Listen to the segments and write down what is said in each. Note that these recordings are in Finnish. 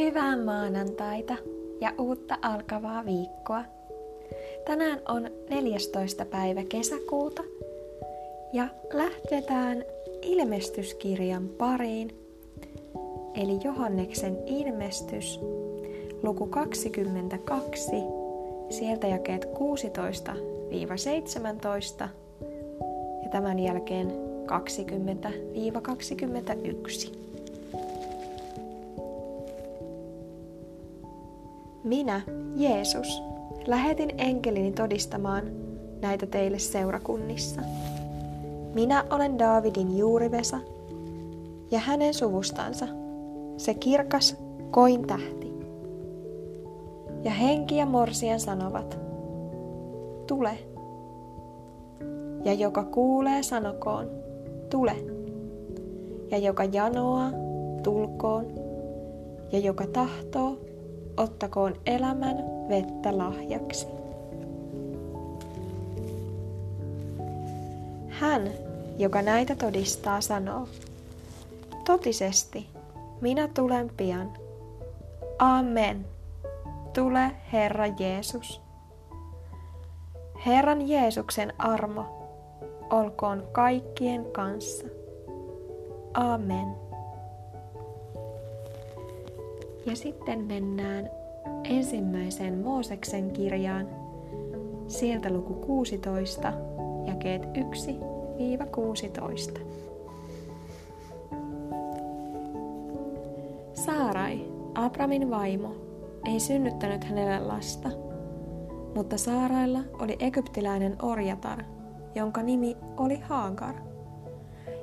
Hyvää maanantaita ja uutta alkavaa viikkoa. Tänään on 14. päivä kesäkuuta ja lähdetään ilmestyskirjan pariin. Eli Johanneksen ilmestys, luku 22, sieltä jakeet 16-17 ja tämän jälkeen 20-21. Minä, Jeesus, lähetin enkelini todistamaan näitä teille seurakunnissa. Minä olen Daavidin juurivesa ja hänen suvustansa, se kirkas koin tähti. Ja henki ja morsian sanovat, tule. Ja joka kuulee sanokoon, tule. Ja joka janoaa, tulkoon. Ja joka tahtoo, ottakoon elämän vettä lahjaksi. Hän, joka näitä todistaa, sanoo, totisesti, minä tulen pian. Amen. Tule Herra Jeesus. Herran Jeesuksen armo olkoon kaikkien kanssa. Amen. Ja sitten mennään ensimmäiseen Mooseksen kirjaan, sieltä luku 16, jakeet 1-16. Saarai, Abramin vaimo, ei synnyttänyt hänelle lasta, mutta Saarailla oli egyptiläinen orjatar, jonka nimi oli Haagar.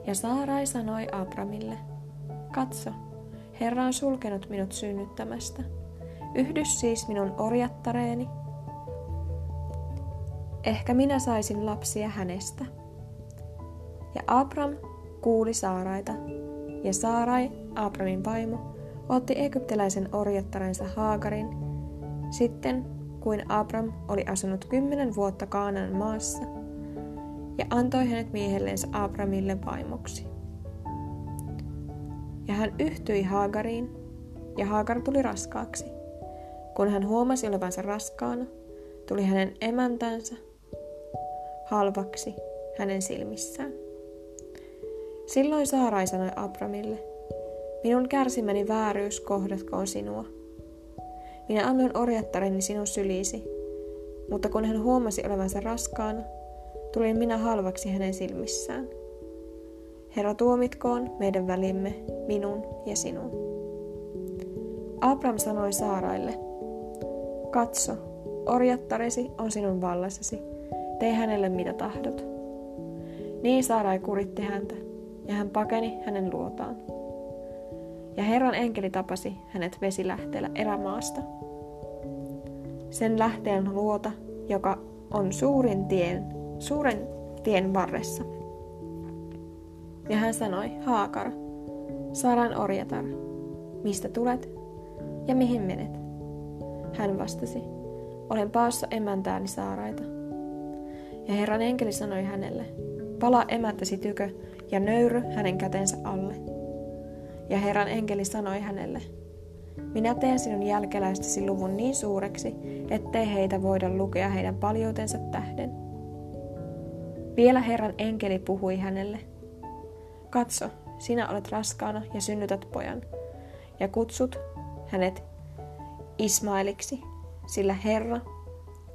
Ja Saarai sanoi Abramille, katso, Herra on sulkenut minut synnyttämästä. Yhdy siis minun orjattareeni. Ehkä minä saisin lapsia hänestä. Ja Abram kuuli Saaraita, ja Saarai, Abramin vaimo, otti egyptiläisen orjattarensa Haagarin, sitten kuin Abram oli asunut kymmenen vuotta Kaanan maassa, ja antoi hänet miehellensä Abramille vaimoksi. Ja hän yhtyi Haagariin, ja Haagar tuli raskaaksi. Kun hän huomasi olevansa raskaana, tuli hänen emäntänsä halvaksi hänen silmissään. Silloin Saarai sanoi Abramille, minun kärsimäni vääryys kohdatkoon sinua. Minä annoin orjattareni sinun syliisi, mutta kun hän huomasi olevansa raskaana, tulin minä halvaksi hänen silmissään. Herra tuomitkoon meidän välimme, minun ja sinun. Abram sanoi Saaraille, katso, orjattaresi on sinun vallassasi, tee hänelle mitä tahdot. Niin Saarai kuritti häntä, ja hän pakeni hänen luotaan. Ja Herran enkeli tapasi hänet vesilähteellä erämaasta. Sen lähteen luota, joka on suurin tien, suuren tien varressa – ja hän sanoi, Haakar, Saran orjatar, mistä tulet ja mihin menet? Hän vastasi, olen paassa emäntääni Saaraita. Ja Herran enkeli sanoi hänelle, palaa emäntäsi tykö ja nöyry hänen kätensä alle. Ja Herran enkeli sanoi hänelle, minä teen sinun jälkeläistäsi luvun niin suureksi, ettei heitä voida lukea heidän paljoutensa tähden. Vielä Herran enkeli puhui hänelle, Katso, sinä olet raskaana ja synnytät pojan, ja kutsut hänet Ismaeliksi, sillä Herra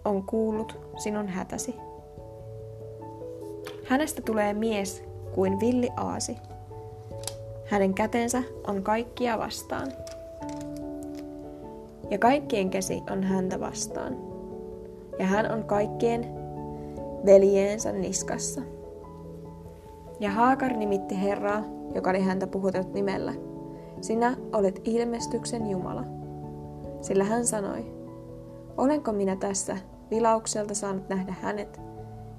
on kuullut sinun hätäsi. Hänestä tulee mies kuin villi aasi. Hänen kätensä on kaikkia vastaan. Ja kaikkien käsi on häntä vastaan. Ja hän on kaikkien veljeensä niskassa. Ja Haakar nimitti Herraa, joka oli häntä puhutellut nimellä. Sinä olet ilmestyksen Jumala. Sillä hän sanoi, olenko minä tässä vilaukselta saanut nähdä hänet,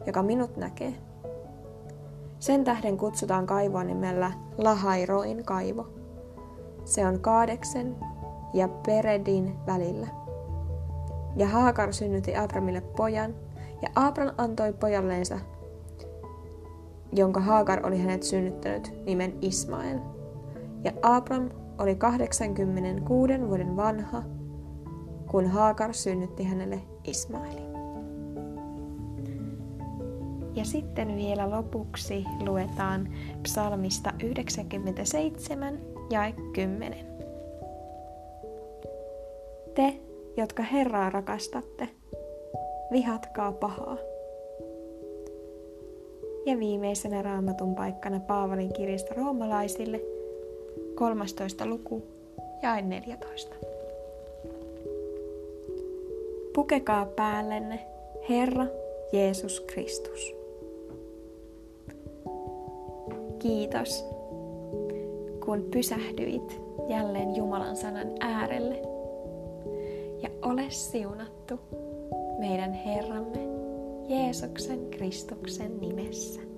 joka minut näkee? Sen tähden kutsutaan kaivoa nimellä Lahairoin kaivo. Se on Kaadeksen ja Peredin välillä. Ja Haakar synnytti Abramille pojan, ja Abram antoi pojalleensa jonka Haagar oli hänet synnyttänyt nimen Ismael. Ja Abram oli 86 vuoden vanha, kun Haakar synnytti hänelle Ismailin. Ja sitten vielä lopuksi luetaan psalmista 97 ja 10. Te, jotka Herraa rakastatte, vihatkaa pahaa. Ja viimeisenä raamatun paikkana Paavalin kirjasta roomalaisille, 13. luku, ja 14. Pukekaa päällenne Herra Jeesus Kristus. Kiitos, kun pysähdyit jälleen Jumalan sanan äärelle. Ja ole siunattu meidän Herramme Jeesuksen Kristuksen nimessä.